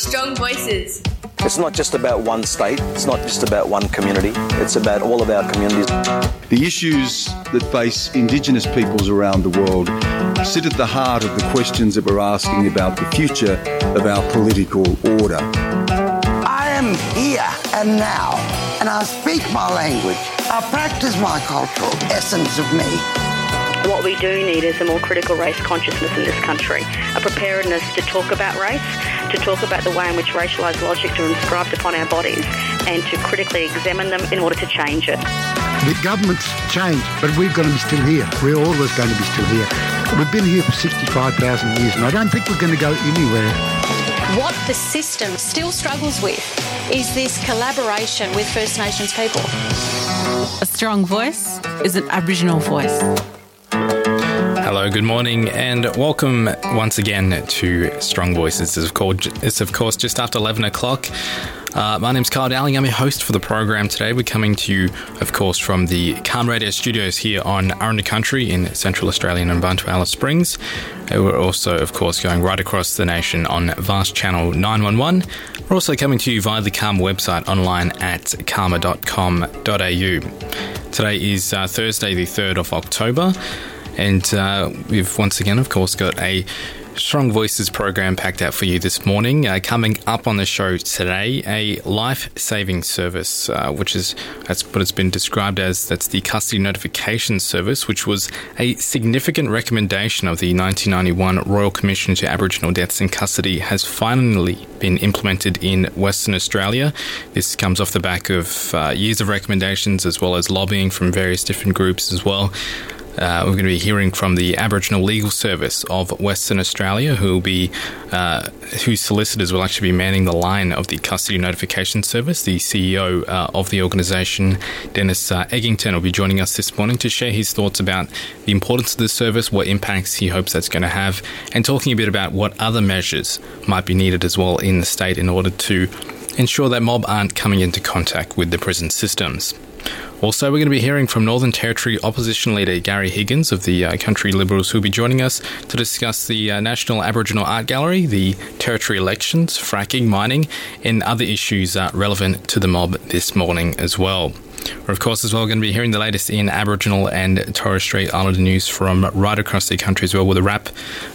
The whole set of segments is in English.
Strong voices. It's not just about one state, it's not just about one community, it's about all of our communities. The issues that face Indigenous peoples around the world sit at the heart of the questions that we're asking about the future of our political order. I am here and now, and I speak my language. I practice my cultural essence of me. What we do need is a more critical race consciousness in this country, a preparedness to talk about race, to talk about the way in which racialised logics are inscribed upon our bodies, and to critically examine them in order to change it. The governments change, but we're going to be still here. We're always going to be still here. We've been here for 65,000 years, and I don't think we're going to go anywhere. What the system still struggles with is this collaboration with First Nations people. A strong voice is an Aboriginal voice. Hello, good morning, and welcome once again to Strong Voices. It's of course, of course just after 11 o'clock. Uh, my name's Carl Dowling. I'm your host for the program today. We're coming to you, of course, from the CAAMA Radio studios here on Aranda Country in Central Australia and Mparntwe Alice Springs. Uh, we're also, of course, going right across the nation on Vast Channel 911. We're also coming to you via the CAAMA website online at caama.com.au. Today is uh, Thursday, the 3rd of October. And uh, we've once again, of course, got a Strong Voices program packed out for you this morning. Uh, coming up on the show today, a life-saving service, uh, which is that's what it's been described as. That's the custody notification service, which was a significant recommendation of the 1991 Royal Commission to Aboriginal Deaths in Custody, has finally been implemented in Western Australia. This comes off the back of uh, years of recommendations as well as lobbying from various different groups as well. Uh, we're going to be hearing from the Aboriginal Legal Service of Western Australia, who will be uh, whose solicitors will actually be manning the line of the Custody Notification Service. The CEO uh, of the organisation, Dennis uh, Eggington, will be joining us this morning to share his thoughts about the importance of the service, what impacts he hopes that's going to have, and talking a bit about what other measures might be needed as well in the state in order to ensure that mob aren't coming into contact with the prison systems. Also, we're going to be hearing from Northern Territory Opposition Leader Gary Higgins of the uh, Country Liberals, who will be joining us to discuss the uh, National Aboriginal Art Gallery, the Territory elections, fracking, mining, and other issues uh, relevant to the mob this morning as well. We're, of course, as well going to be hearing the latest in Aboriginal and Torres Strait Islander news from right across the country as well with a wrap.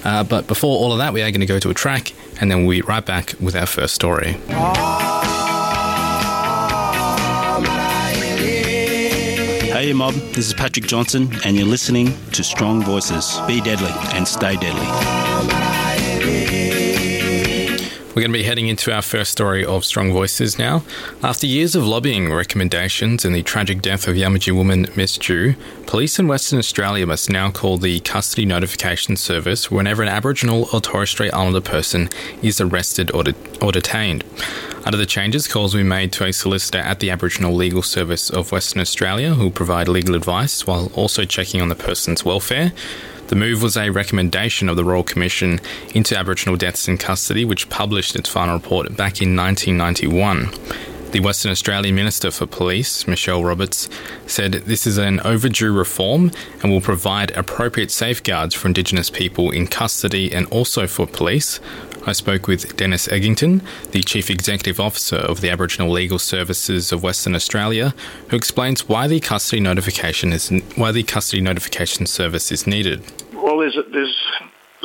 Uh, but before all of that, we are going to go to a track and then we'll be right back with our first story. Hey, mob, this is Patrick Johnson, and you're listening to Strong Voices. Be deadly and stay deadly. We're going to be heading into our first story of Strong Voices now. After years of lobbying recommendations and the tragic death of Yamatji woman Miss Dhu, police in Western Australia must now call the Custody Notification Service whenever an Aboriginal or Torres Strait Islander person is arrested or, de- or detained. Under the changes, calls will be made to a solicitor at the Aboriginal Legal Service of Western Australia who will provide legal advice while also checking on the person's welfare. The move was a recommendation of the Royal Commission into Aboriginal Deaths in Custody, which published its final report back in 1991. The Western Australian Minister for Police, Michelle Roberts, said this is an overdue reform and will provide appropriate safeguards for Indigenous people in custody and also for police. I spoke with Dennis Eggington, the Chief Executive Officer of the Aboriginal Legal Services of Western Australia, who explains why the custody notification is why the custody notification service is needed. Well, there's a, there's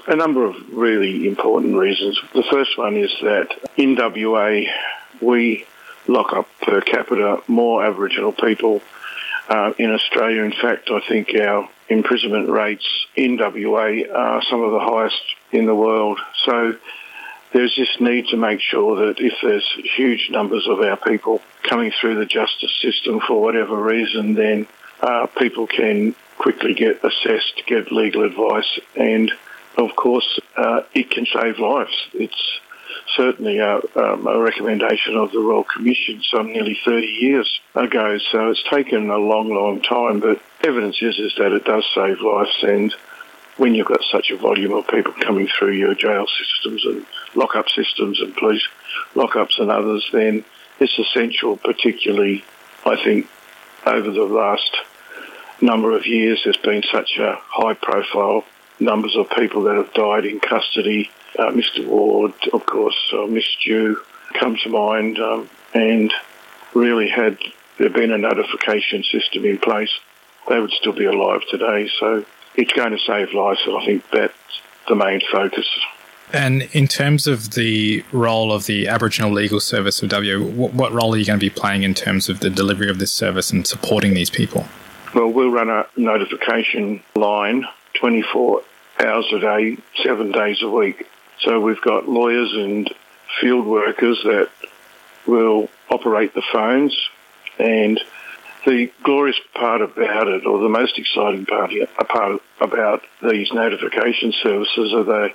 a number of really important reasons. The first one is that in WA we lock up per capita more Aboriginal people uh, in Australia. In fact, I think our imprisonment rates in WA are some of the highest in the world. So there's this need to make sure that if there's huge numbers of our people coming through the justice system for whatever reason, then uh, people can quickly get assessed, get legal advice, and of course, uh, it can save lives. It's certainly a, um, a, recommendation of the Royal Commission some nearly 30 years ago, so it's taken a long, long time, but evidence is, is that it does save lives, and when you've got such a volume of people coming through your jail systems and lockup systems and police lockups and others, then it's essential, particularly, I think, over the last number of years, there's been such a high profile numbers of people that have died in custody uh, Mr. Ward, of course, uh, Miss Dhu come to mind, um, and really had there been a notification system in place, they would still be alive today. So it's going to save lives, and I think that's the main focus. And in terms of the role of the Aboriginal Legal Service of WA, what, role are you going to be playing in terms of the delivery of this service and supporting these people? Well, we'll run a notification line 24 hours a day, seven days a week. So we've got lawyers and field workers that will operate the phones. And the glorious part about it, or the most exciting part, part about these notification services, are they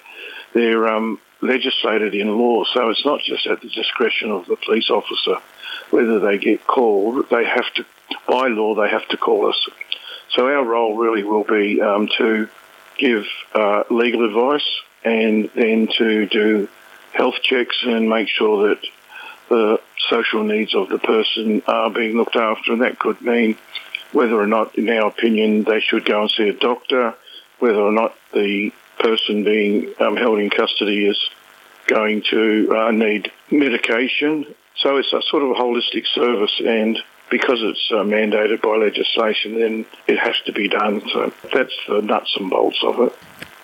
they're um, legislated in law. So it's not just at the discretion of the police officer whether they get called. They have to, by law, they have to call us. So our role really will be um, to give uh, legal advice and then to do health checks and make sure that the social needs of the person are being looked after. And that could mean whether or not, in our opinion, they should go and see a doctor, whether or not the person being um, held in custody is going to uh, need medication. So it's a sort of a holistic service, and because it's uh, mandated by legislation, then it has to be done. So that's the nuts and bolts of it.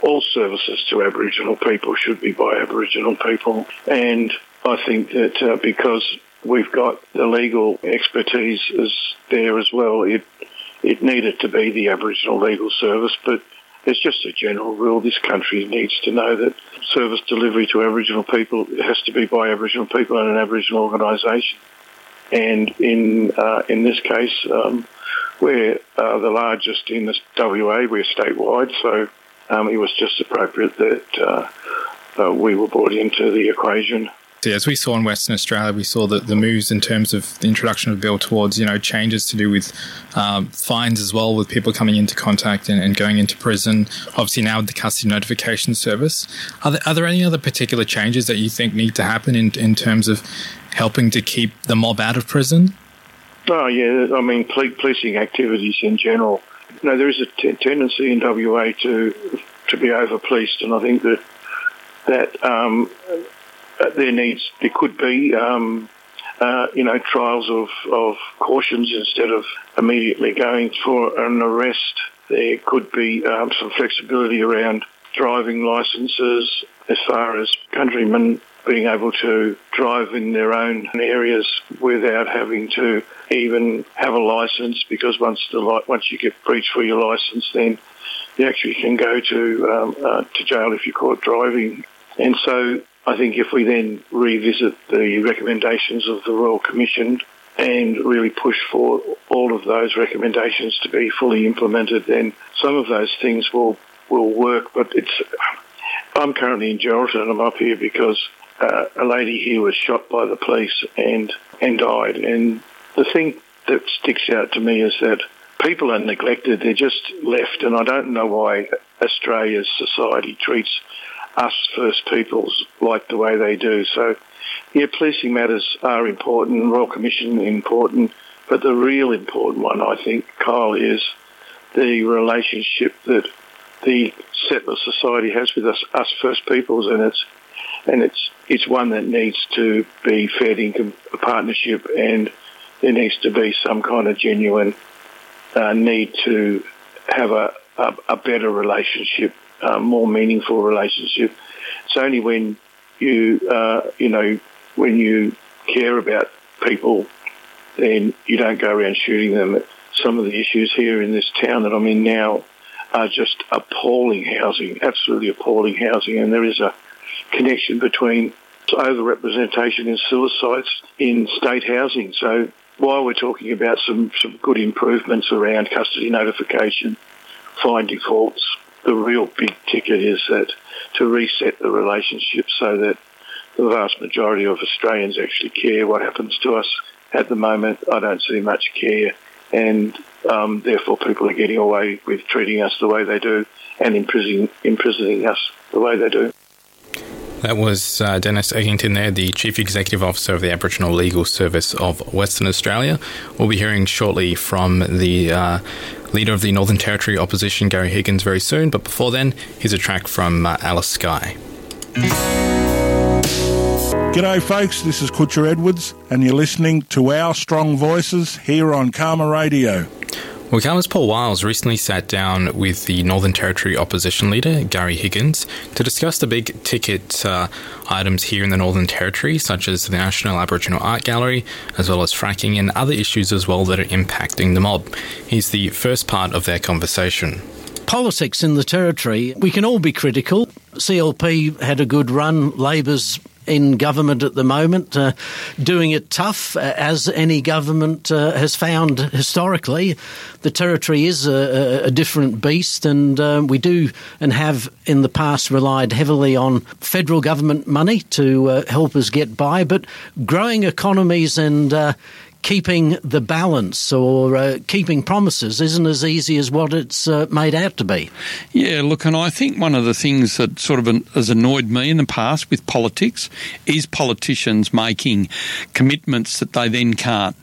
All services to Aboriginal people should be by Aboriginal people, and I think that uh, because we've got the legal expertise is there as well, it it needed to be the Aboriginal Legal Service, but it's just a general rule. This country needs to know that service delivery to Aboriginal people has to be by Aboriginal people and an Aboriginal organisation. And in uh, in this case, um, we're uh, the largest in the WA. We're statewide, so um, it was just appropriate that uh, uh we were brought into the equation as we saw in Western Australia, we saw that the moves in terms of the introduction of the bill towards, you know, changes to do with um, fines as well, with people coming into contact and, and, going into prison. Obviously, now with the custody notification service. Are there, are there any other particular changes that you think need to happen in, in terms of helping to keep the mob out of prison? Oh, yeah. I mean, policing activities in general. Know, there is a t- tendency in WA to to be over policed, and I think that that um, there needs there could be um, uh, you know trials of, of cautions instead of immediately going for an arrest. There could be um, some flexibility around driving licenses as far as countrymen being able to drive in their own areas without having to even have a license because once the once you get breached for your license then you actually can go to um, uh, to jail if you're caught driving and so I think if we then revisit the recommendations of the Royal Commission and really push for all of those recommendations to be fully implemented, then some of those things will will work. But it's I'm currently in Geraldton and I'm up here because uh, a lady here was shot by the police and and died. And the thing that sticks out to me is that people are neglected. They're just left, and I don't know why Australia's society treats us First Peoples like the way they do. So, yeah, policing matters are important, Royal Commission important, but the real important one, I think, Kyle, is the relationship that the settler society has with us, us First Peoples, and it's and it's it's one that needs to be fed in a partnership, and there needs to be some kind of genuine uh, need to have a, a, a better relationship uh, more meaningful relationship. It's only when you, uh, you know, when you care about people, then you don't go around shooting them. Some of the issues here in this town that I'm in now are just appalling housing, absolutely appalling housing, and there is a connection between overrepresentation in suicides in state housing. So while we're talking about some, some good improvements around custody notification, fine defaults, the real big ticket is that to reset the relationship so that the vast majority of Australians actually care what happens to us. At the moment, I don't see much care, and um, therefore people are getting away with treating us the way they do and imprisoning, imprisoning us the way they do. That was uh, Dennis Eggington there, the Chief Executive Officer of the Aboriginal Legal Service of Western Australia. We'll be hearing shortly from the uh, leader of the Northern Territory opposition, Gary Higgins, very soon. But before then, here's a track from uh, Alice Skye. G'day, folks. This is Kutcha Edwards, and you're listening to Our Strong Voices here on CAAMA Radio. Well, CAAMA's Paul Wiles recently sat down with the Northern Territory opposition leader, Gary Higgins, to discuss the big ticket uh, items here in the Northern Territory, such as the National Aboriginal Art Gallery, as well as fracking and other issues as well that are impacting the mob. Here's the first part of their conversation politics in the territory, we can all be critical. CLP had a good run, Labor's in government at the moment, uh, doing it tough, uh, as any government uh, has found historically. The territory is a, a different beast, and uh, we do and have in the past relied heavily on federal government money to uh, help us get by. But growing economies and uh, keeping the balance or uh, keeping promises isn't as easy as what it's uh, made out to be. Yeah, look, and I think one of the things that sort of has annoyed me in the past with politics is politicians making commitments that they then can't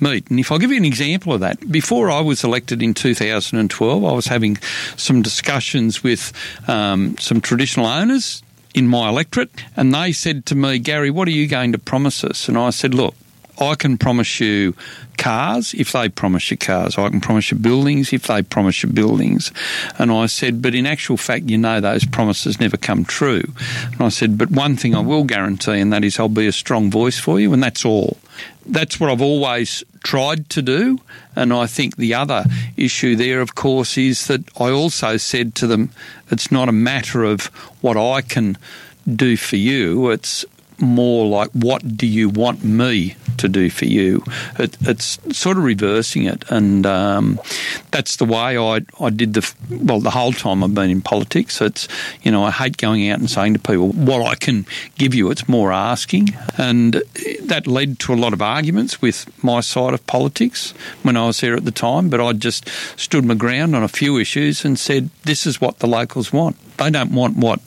meet. And if I'll give you an example of that, before I was elected in 2012, I was having some discussions with um, some traditional owners in my electorate, and they said to me, Gary, what are you going to promise us? And I said, look, I can promise you cars if they promise you cars. I can promise you buildings if they promise you buildings. And I said, but in actual fact, you know those promises never come true. And I said, but one thing I will guarantee, and that is I'll be a strong voice for you, and that's all. That's what I've always tried to do. And I think the other issue there, of course, is that I also said to them, it's not a matter of what I can do for you, it's more like, what do you want me to do for you? It, it's sort of reversing it, and um, that's the way I, I did the well the whole time I've been in politics. It's you know I hate going out and saying to people what I can give you. It's more asking, and that led to a lot of arguments with my side of politics when I was there at the time. But I just stood my ground on a few issues and said, "This is what the locals want. They don't want what."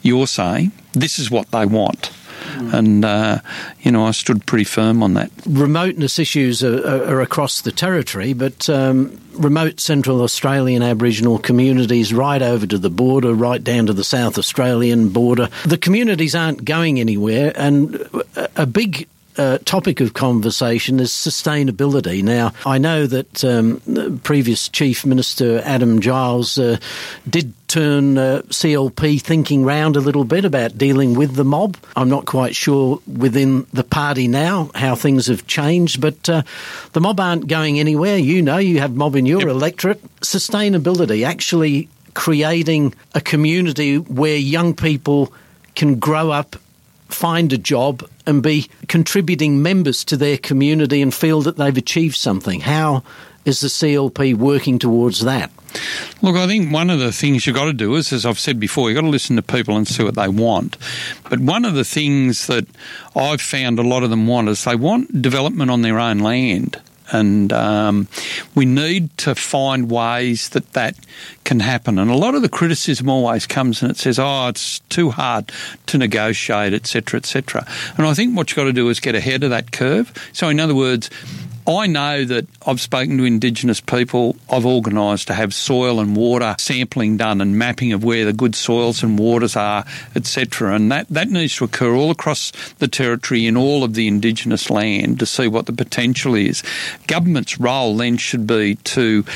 You're saying this is what they want. Mm. And, uh, you know, I stood pretty firm on that. Remoteness issues are, are across the territory, but um, remote Central Australian Aboriginal communities right over to the border, right down to the South Australian border, the communities aren't going anywhere. And a big uh, topic of conversation is sustainability. Now, I know that um, previous Chief Minister Adam Giles uh, did turn uh, CLP thinking round a little bit about dealing with the mob. I'm not quite sure within the party now how things have changed, but uh, the mob aren't going anywhere. You know, you have mob in your yep. electorate. Sustainability, actually creating a community where young people can grow up find a job and be contributing members to their community and feel that they've achieved something? How is the CLP working towards that? Look, I think one of the things you've got to do is, as I've said before, you've got to listen to people and see what they want. But one of the things that I've found a lot of them want is they want development on their own land and um, we need to find ways that that can happen. And a lot of the criticism always comes and it says, "Oh, it's too hard to negotiate, etc., etc." And I think what you've got to do is get ahead of that curve. So, in other words, I know that I've spoken to Indigenous people. I've organised to have soil and water sampling done and mapping of where the good soils and waters are, etc. And that, that needs to occur all across the territory in all of the Indigenous land to see what the potential is. Government's role then should be to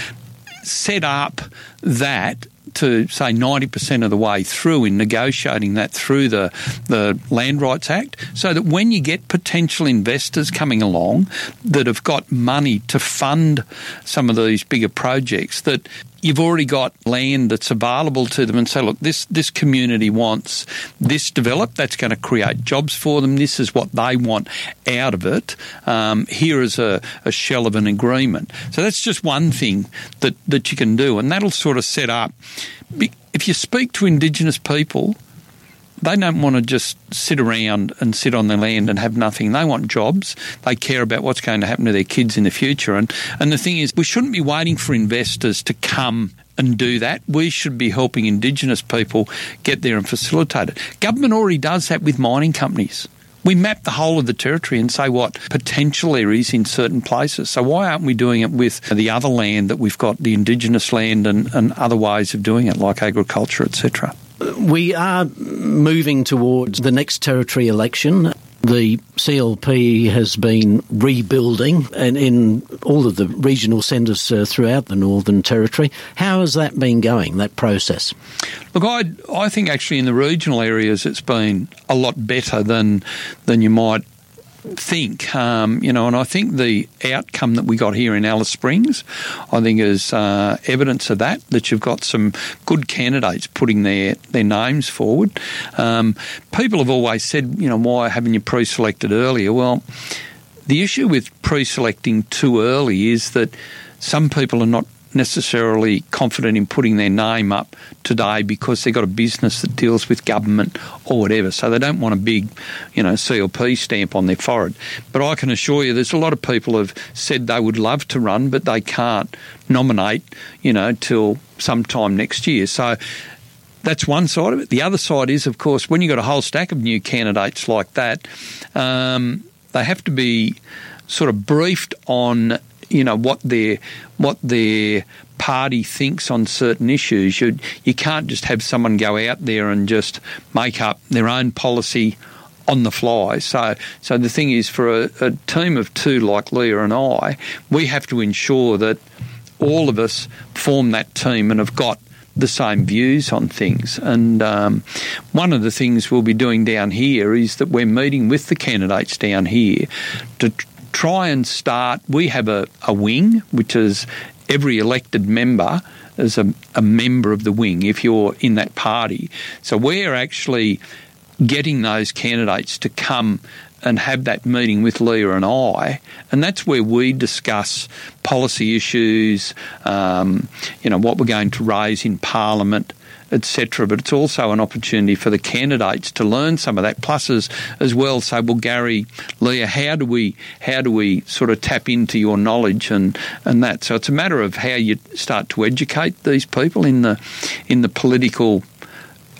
set up that to say 90% of the way through in negotiating that through the, the Land Rights Act so that when you get potential investors coming along that have got money to fund some of these bigger projects that you've already got land that's available to them and say, look, this, this community wants this developed. That's going to create jobs for them. This is what they want out of it. Um, here is a, a shell of an agreement. So that's just one thing that, that you can do. And that'll sort of set up. If you speak to Indigenous people, they don't want to just sit around and sit on their land and have nothing. They want jobs. They care about what's going to happen to their kids in the future. And, and the thing is, we shouldn't be waiting for investors to come and do that. We should be helping Indigenous people get there and facilitate it. Government already does that with mining companies. We map the whole of the territory and say what potential is in certain places. So why aren't we doing it with the other land that we've got, the Indigenous land and, and other ways of doing it, like agriculture, etc.? We are moving towards the next territory election. The CLP has been rebuilding and in all of the regional centres uh, throughout the Northern Territory. How has that been going, that process? Look, I, I think actually in the regional areas it's been a lot better than, than you might think, um, you know, and I think the outcome that we got here in Alice Springs, I think is uh, evidence of that, that you've got some good candidates putting their, their names forward. Um, people have always said, you know, why haven't you pre-selected earlier? Well, the issue with pre-selecting too early is that some people are not necessarily confident in putting their name up today because they've got a business that deals with government or whatever. So they don't want a big, you know, CLP stamp on their forehead. But I can assure you there's a lot of people have said they would love to run, but they can't nominate, you know, till sometime next year. So that's one side of it. The other side is, of course, when you've got a whole stack of new candidates like that, um, they have to be sort of briefed on you know what their what their party thinks on certain issues. You you can't just have someone go out there and just make up their own policy on the fly. So so the thing is, for a, a team of two like Lia and I, we have to ensure that all of us form that team and have got the same views on things. And um, one of the things we'll be doing down here is that we're meeting with the candidates down here to try and start. We have a, a wing, which is every elected member is a, a member of the wing if you're in that party. So we're actually getting those candidates to come and have that meeting with Lia and I, and that's where we discuss policy issues, um, you know, what we're going to raise in Parliament, etc. But it's also an opportunity for the candidates to learn some of that. Pluses as well. Say, well, Gary, Lia, how do we how do we sort of tap into your knowledge and and that? So it's a matter of how you start to educate these people in the in the political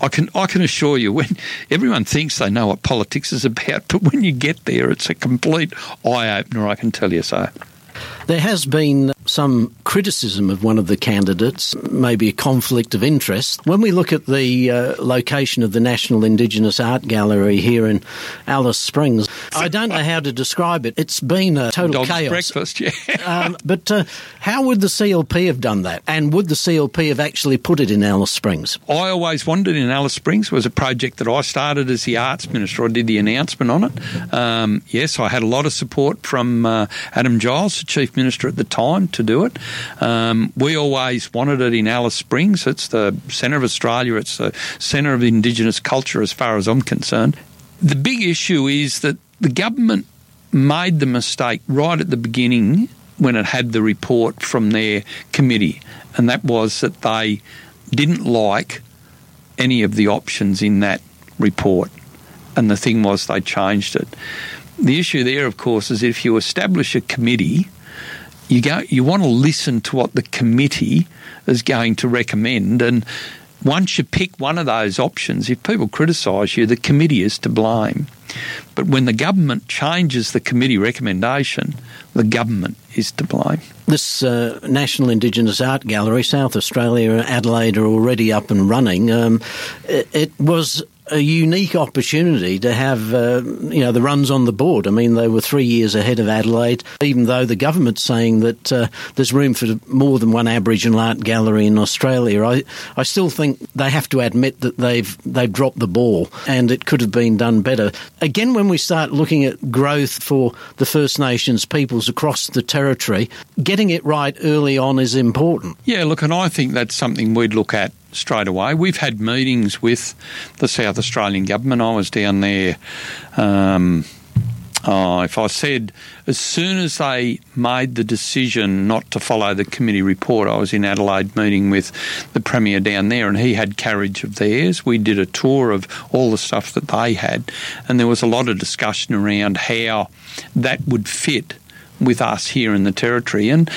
I can I can assure you when everyone thinks they know what politics is about, but when you get there, it's a complete eye opener. I can tell you so. There has been some criticism of one of the candidates, maybe a conflict of interest. When we look at the uh, location of the National Indigenous Art Gallery here in Alice Springs, I don't know how to describe it. It's been a total Dog's chaos. breakfast, yeah. um, but uh, how would the CLP have done that? And would the CLP have actually put it in Alice Springs? I always wondered in Alice Springs was a project that I started as the arts minister. I did the announcement on it. Um, yes, I had a lot of support from uh, Adam Giles, the chief minister at the time, to do it. Um, we always wanted it in Alice Springs. It's the centre of Australia. It's the centre of Indigenous culture, as far as I'm concerned. The big issue is that the government made the mistake right at the beginning when it had the report from their committee, and that was that they didn't like any of the options in that report. And the thing was, they changed it. The issue there, of course, is if you establish a committee, you go, you want to listen to what the committee is going to recommend, and once you pick one of those options, if people criticise you, the committee is to blame. But when the government changes the committee recommendation, the government is to blame. This uh, National Indigenous Art Gallery, South Australia, Adelaide, are already up and running. Um, it, it was a unique opportunity to have, uh, you know, the runs on the board. I mean, they were three years ahead of Adelaide, even though the government's saying that uh, there's room for more than one Aboriginal art gallery in Australia. I, I still think they have to admit that they've they've dropped the ball, and it could have been done better. Again, when we start looking at growth for the First Nations peoples across the territory, getting it right early on is important. Yeah, look, and I think that's something we'd look at straight away. We've had meetings with the South Australian government. I was down there. Um, oh, if I said as soon as they made the decision not to follow the committee report, I was in Adelaide meeting with the Premier down there, and he had carriage of theirs. We did a tour of all the stuff that they had, and there was a lot of discussion around how that would fit with us here in the territory, and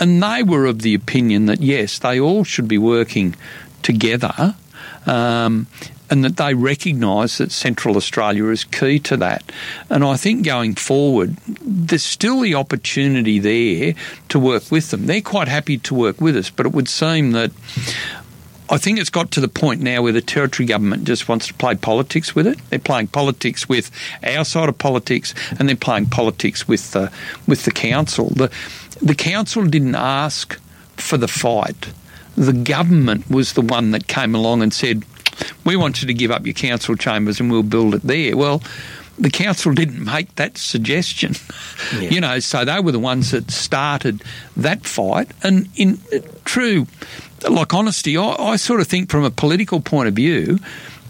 and they were of the opinion that yes, they all should be working together. Um, and that they recognise that Central Australia is key to that. And I think going forward, there's still the opportunity there to work with them. They're quite happy to work with us, but it would seem that I think it's got to the point now where the territory government just wants to play politics with it. They're playing politics with our side of politics, and they're playing politics with the with the council. The the council didn't ask for the fight. The government was the one that came along and said, "We want you to give up your council chambers, and we'll build it there." Well the council didn't make that suggestion. Yeah. You know, so they were the ones that started that fight. And in true, like honesty, I, I sort of think from a political point of view,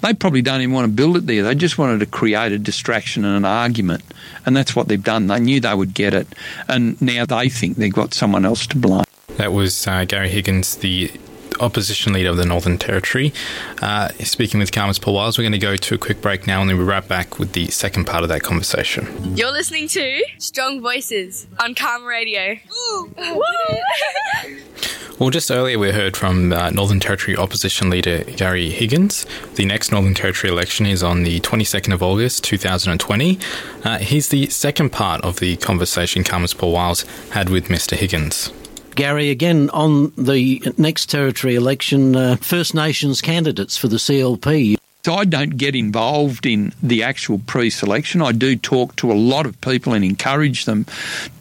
they probably don't even want to build it there. They just wanted to create a distraction and an argument. And that's what they've done. They knew they would get it. And now they think they've got someone else to blame. That was uh, Gary Higgins, the opposition leader of the Northern Territory. Uh, speaking with CAAMA's Paul Wiles, we're going to go to a quick break now and then we'll be right back with the second part of that conversation. You're listening to Strong Voices on CAAMA Radio. well, just earlier we heard from uh, Northern Territory opposition leader Gary Higgins. The next Northern Territory election is on the 22nd of August 2020. Uh, he's the second part of the conversation CAAMA's Paul Wiles had with Mr. Higgins. Gary, again on the next territory election, uh, First Nations candidates for the CLP. So I don't get involved in the actual pre selection. I do talk to a lot of people and encourage them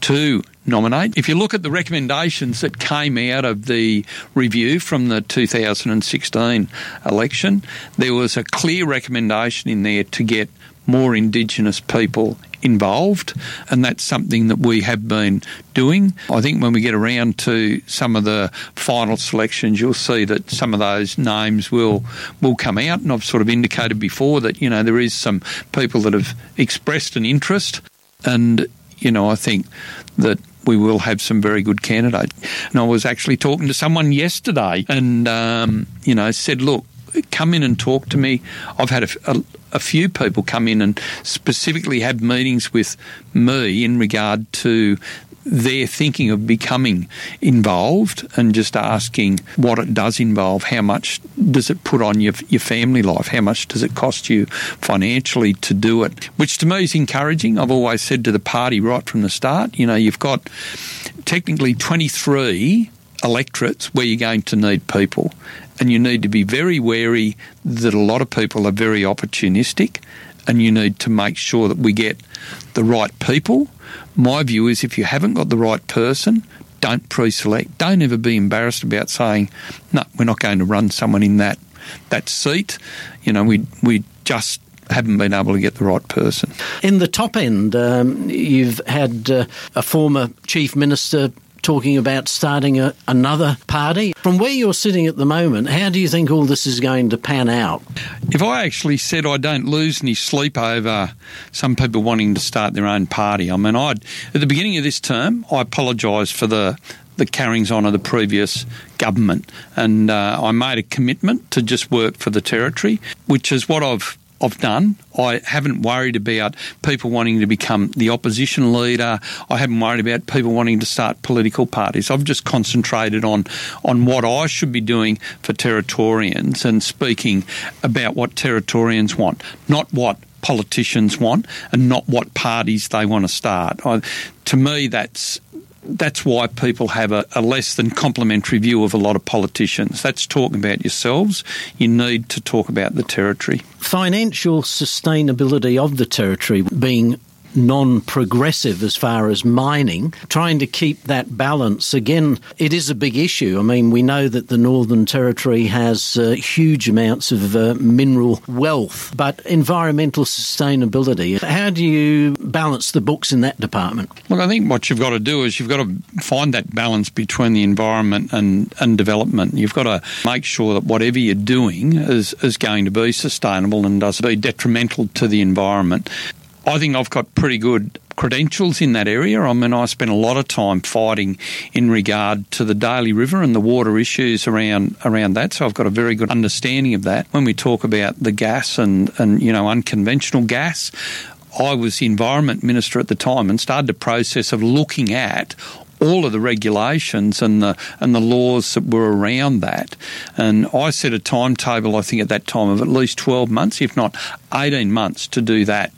to nominate. If you look at the recommendations that came out of the review from the 2016 election, there was a clear recommendation in there to get more Indigenous people involved, and that's something that we have been doing. I think when we get around to some of the final selections, you'll see that some of those names will will come out, and I've sort of indicated before that you know there is some people that have expressed an interest, and you know I think that we will have some very good candidates. And I was actually talking to someone yesterday, and um, you know said, look come in and talk to me. I've had a, a, a, few people come in and specifically have meetings with me in regard to their thinking of becoming involved and just asking what it does involve, how much does it put on your, your family life, how much does it cost you financially to do it, which to me is encouraging. I've always said to the party right from the start, you know, you've got technically 23 electorates where you're going to need people and you need to be very wary that a lot of people are very opportunistic and you need to make sure that we get the right people. My view is if you haven't got the right person, don't pre-select. Don't ever be embarrassed about saying, "No, we're not going to run someone in that that seat." You know, we we just haven't been able to get the right person. In the top end, um, you've had uh, a former chief minister talking about starting a, another party. From where you're sitting at the moment, how do you think all this is going to pan out? If I actually said I don't lose any sleep over some people wanting to start their own party, I mean, I'd at the beginning of this term, I apologise for the the carryings on of the previous government. And uh, I made a commitment to just work for the territory, which is what I've I've done. I haven't worried about people wanting to become the opposition leader. I haven't worried about people wanting to start political parties. I've just concentrated on on what I should be doing for Territorians and speaking about what Territorians want, not what politicians want and not what parties they want to start. I, to me, that's that's why people have a, a, less than complimentary view of a lot of politicians. That's talking about yourselves. You need to talk about the territory. Financial sustainability of the territory being non progressive as far as mining, trying to keep that balance. Again, it is a big issue. I mean, we know that the Northern Territory has uh, huge amounts of uh, mineral wealth, but environmental sustainability, how do you balance the books in that department? Look, I think what you've got to do is you've got to find that balance between the environment and, and development. You've got to make sure that whatever you're doing is, is going to be sustainable and doesn't be detrimental to the environment. I think I've got pretty good credentials in that area. I mean, I spent a lot of time fighting in regard to the Daly River and the water issues around around that. So I've got a very good understanding of that. When we talk about the gas and and you know unconventional gas, I was the environment minister at the time and started the process of looking at all of the regulations and the and the laws that were around that. And I set a timetable, I think at that time, of at least 12 months, if not 18 months, to do that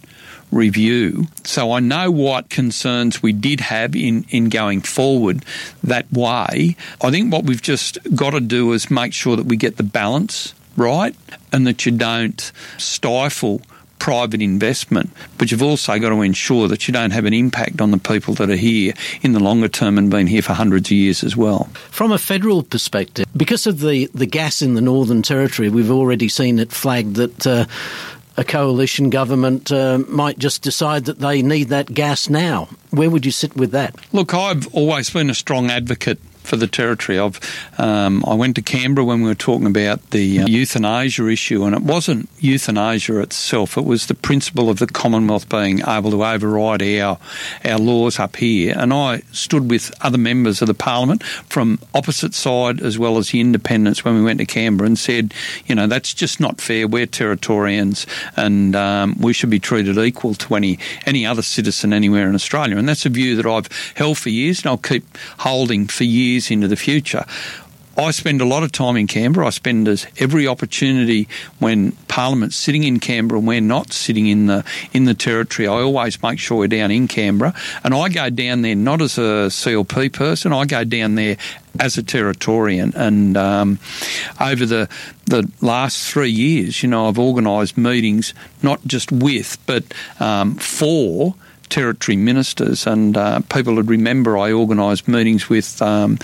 review. So I know what concerns we did have in, in going forward that way. I think what we've just got to do is make sure that we get the balance right and that you don't stifle private investment, but you've also got to ensure that you don't have an impact on the people that are here in the longer term and been here for hundreds of years as well. From a federal perspective, because of the, the gas in the Northern Territory, we've already seen it flagged that. Uh, a coalition government uh, might just decide that they need that gas now. Where would you sit with that? Look, I've always been a strong advocate for the territory. I've um, I went to Canberra when we were talking about the uh, euthanasia issue, and it wasn't euthanasia itself; it was the principle of the Commonwealth being able to override our our laws up here. And I stood with other members of the Parliament from opposite side as well as the independents when we went to Canberra and said, you know, that's just not fair. We're Territorians, and um, we should be treated equal to any any other citizen anywhere in Australia. And that's a view that I've held for years, and I'll keep holding for years years into the future. I spend a lot of time in Canberra. I spend every opportunity when Parliament's sitting in Canberra and we're not sitting in the in the territory. I always make sure we're down in Canberra, and I go down there not as a CLP person. I go down there as a Territorian, and um, over the the last three years, you know, I've organised meetings not just with but um, for territory ministers, and uh, people would remember I organised meetings with um,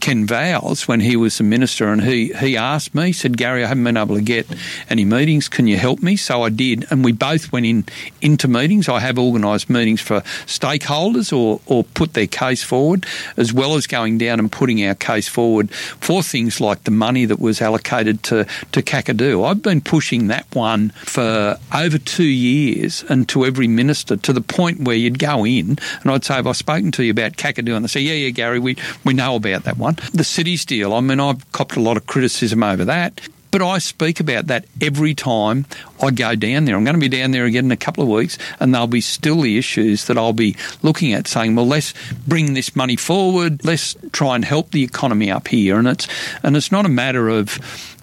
Ken Vowles when he was the minister, and he, he asked me, said, Gary, I haven't been able to get any meetings. Can you help me? So I did, and we both went in into meetings. I have organised meetings for stakeholders or, or put their case forward, as well as going down and putting our case forward for things like the money that was allocated to, to Kakadu. I've been pushing that one for over two years and to every minister to the point where where you'd go in and I'd say, Have I spoken to you about Kakadu? And they say, Yeah, yeah, Gary, we, we know about that one. The cities deal, I mean, I've copped a lot of criticism over that. But I speak about that every time I go down there. I'm going to be down there again in a couple of weeks, and there'll be still the issues that I'll be looking at, saying, "Well, let's bring this money forward. Let's try and help the economy up here." And it's and it's not a matter of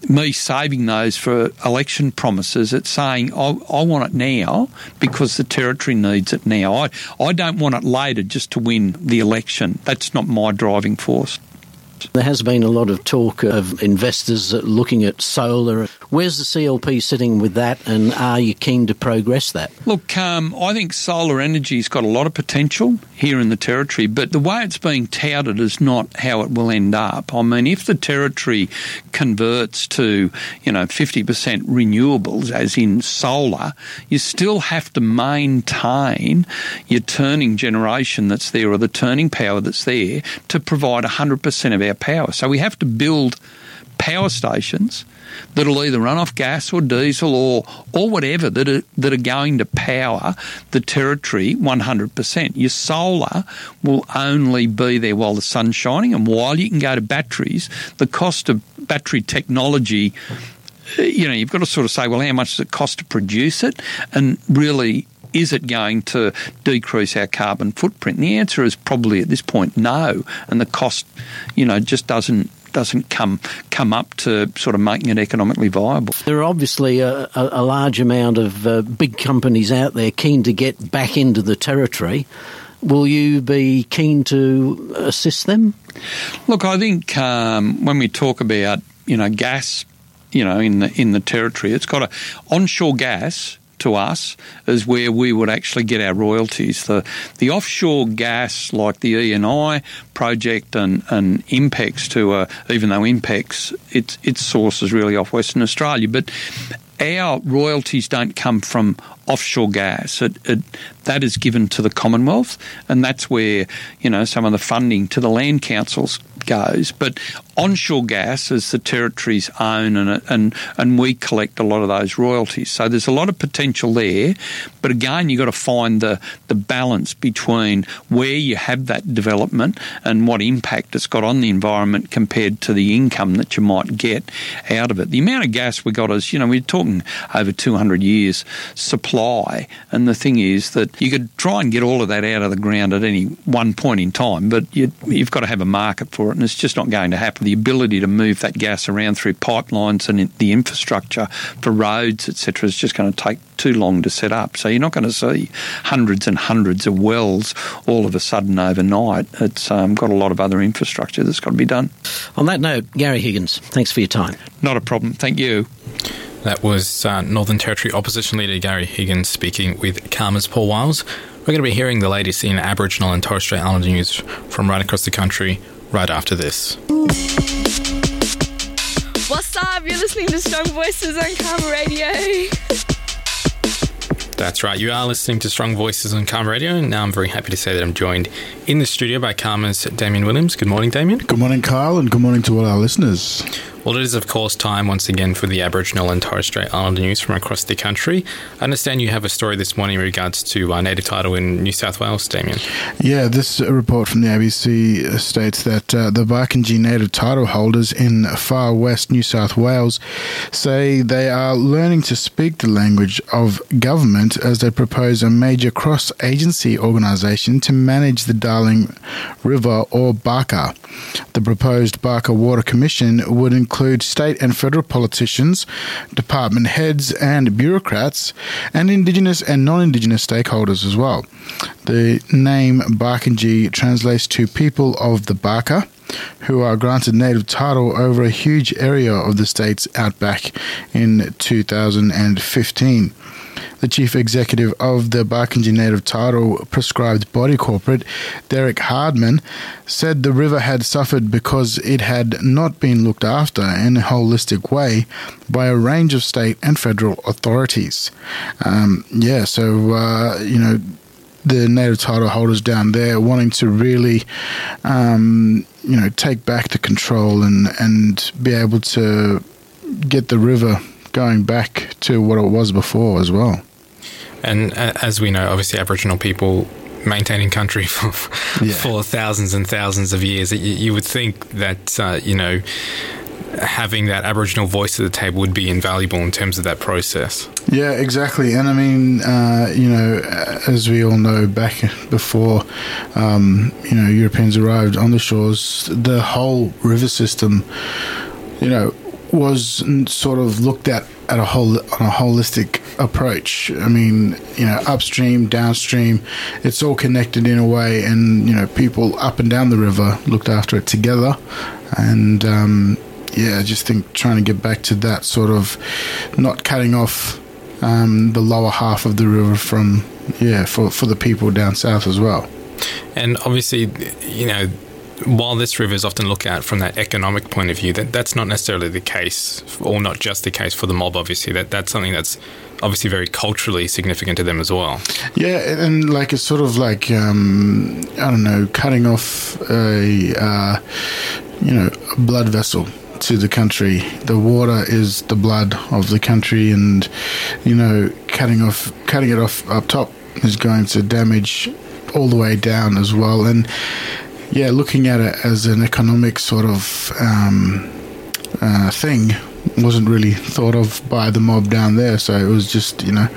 me saving those for election promises. It's saying I, I want it now because the territory needs it now. I I don't want it later just to win the election. That's not my driving force. There has been a lot of talk of investors looking at solar. Where's the CLP sitting with that, and are you keen to progress that? Look, um, I think solar energy's got a lot of potential here in the Territory, but the way it's being touted is not how it will end up. I mean, if the Territory converts to, you know, 50% renewables, as in solar, you still have to maintain your turning generation that's there or the turning power that's there to provide 100% of our our power. So we have to build power stations that'll either run off gas or diesel or or whatever that are, that are going to power the territory 100%. Your solar will only be there while the sun's shining, and while you can go to batteries, the cost of battery technology. Eh, you know, you've got to sort of say, well, how much does it cost to produce it? And really, is it going to decrease our carbon footprint? And the answer is probably at this point no, and the cost, you know, just doesn't doesn't come come up to sort of making it economically viable. There are obviously a, a, large amount of uh, big companies out there keen to get back into the territory. Will you be keen to assist them? Look, I think um, when we talk about you know gas, you know in the in the territory, it's got a onshore gas to us is where we would actually get our royalties. The the offshore gas, like the ENI project and, and Inpex, to uh, even though Inpex its its source is really off Western Australia, but our royalties don't come from offshore gas. It, it, that is given to the Commonwealth, and that's where you know some of the funding to the land councils goes. But onshore gas is the territory's own, and and and we collect a lot of those royalties. So there's a lot of potential there. But again, you've got to find the the balance between where you have that development and what impact it's got on the environment compared to the income that you might get out of it. The amount of gas we got is, you know, we're talking over 200 years supply, and the thing is that you could try and get all of that out of the ground at any one point in time, but you, you've got to have a market for for it, and it's just not going to happen. The ability to move that gas around through pipelines and the infrastructure for roads, etc., is just going to take too long to set up. So you're not going to see hundreds and hundreds of wells all of a sudden overnight. It's um, got a lot of other infrastructure that's got to be done. On that note, Gary Higgins, thanks for your time. Not a problem. Thank you. That was uh, Northern Territory Opposition Leader Gary Higgins speaking with CAAMA's Paul Wiles. We're going to be hearing the latest in Aboriginal and Torres Strait Islander news from right across the country right after this. What's up? You're listening to Strong Voices on CAAMA Radio. That's right. You are listening to Strong Voices on CAAMA Radio, and now I'm very happy to say that I'm joined in the studio by CAAMA's Damien Williams. Good morning, Damien. Good morning, Kyle, and good morning to all our listeners. Well, it is, of course, time once again for the Aboriginal and Torres Strait Islander news from across the country. I understand you have a story this morning in regards to uh, native title in New South Wales, Damien. Yeah, this report from the ABC states that uh, the Barkindji native title holders in far west New South Wales say they are learning to speak the language of government as they propose a major cross agency organisation to manage the Darling River or Barka. The proposed Barka Water Commission would include state and federal politicians, department heads, and bureaucrats, and Indigenous and non Indigenous stakeholders as well. The name Barkindji translates to people of the Barka. Who are granted native title over a huge area of the state's outback in 2015. The chief executive of the Barkindji Native Title prescribed body corporate, Derek Hardman, said the river had suffered because it had not been looked after in a holistic way by a range of state and federal authorities. Um, yeah, so, uh, you know, the native title holders down there wanting to really, um, you know, take back the control and, and be able to get the river going back to what it was before as well. And uh, as we know, obviously, Aboriginal people maintaining country for, yeah. for thousands and thousands of years. You, you would think that, uh, you know, having that Aboriginal voice at the table would be invaluable in terms of that process. Yeah, exactly. And I mean, uh, you know, as we all know, back before, um, you know, Europeans arrived on the shores, the whole river system, you know, was sort of looked at at a whole on a holistic approach. I mean, you know, upstream, downstream, it's all connected in a way, and you know, people up and down the river looked after it together, and um, yeah, I just think trying to get back to that sort of not cutting off um, the lower half of the river from yeah for for the people down south as well. And obviously, you know while this river is often looked at from that economic point of view, that that's not necessarily the case, or not just the case for the mob. Obviously, that that's something that's obviously very culturally significant to them as well. Yeah, and like it's sort of like um, I don't know, cutting off a uh, you know a blood vessel to the country. The water is the blood of the country, and you know, cutting off cutting it off up top is going to damage all the way down as well, and yeah, looking at it as an economic sort of um, uh, thing wasn't really thought of by the mob down there. So it was just, you know,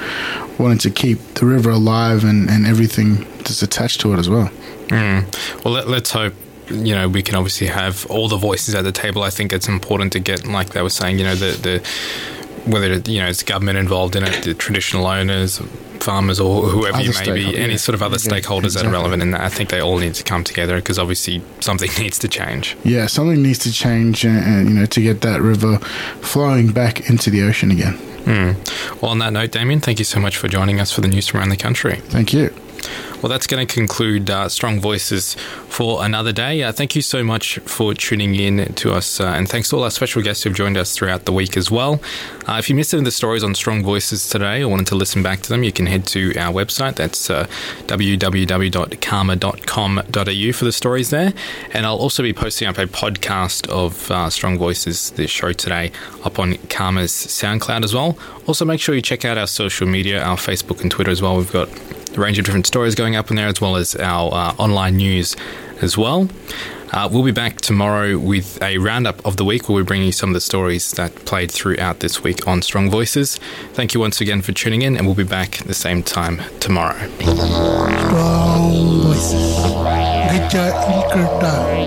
wanting to keep the river alive and, and everything that's attached to it as well. Mm. Well, let, let's hope you know we can obviously have all the voices at the table. I think it's important to get, like they were saying, you know, the the whether you know it's government involved in it, the traditional owners, farmers, or whoever other you may be, any sort of other yeah, stakeholders exactly. that are relevant in that. I think they all need to come together because obviously something needs to change. Yeah, something needs to change, and, and you know, to get that river flowing back into the ocean again. Mm. Well, on that note, Damien, thank you so much for joining us for the news from around the country. Thank you. Well, that's going to conclude uh, Strong Voices for another day. Uh, thank you so much for tuning in to us, uh, and thanks to all our special guests who've joined us throughout the week as well. Uh, if you missed any of the stories on Strong Voices today or wanted to listen back to them, you can head to our website. That's uh, www.caama.com.au for the stories there. And I'll also be posting up a podcast of uh, Strong Voices, this show today, up on CAAMA's SoundCloud as well. Also, make sure you check out our social media, our Facebook and Twitter as well. We've got a range of different stories going up in there, as well as our uh, online news as well. Uh, we'll be back tomorrow with a roundup of the week where we bring you some of the stories that played throughout this week on Strong Voices. Thank you once again for tuning in, and we'll be back the same time tomorrow. Strong Voices.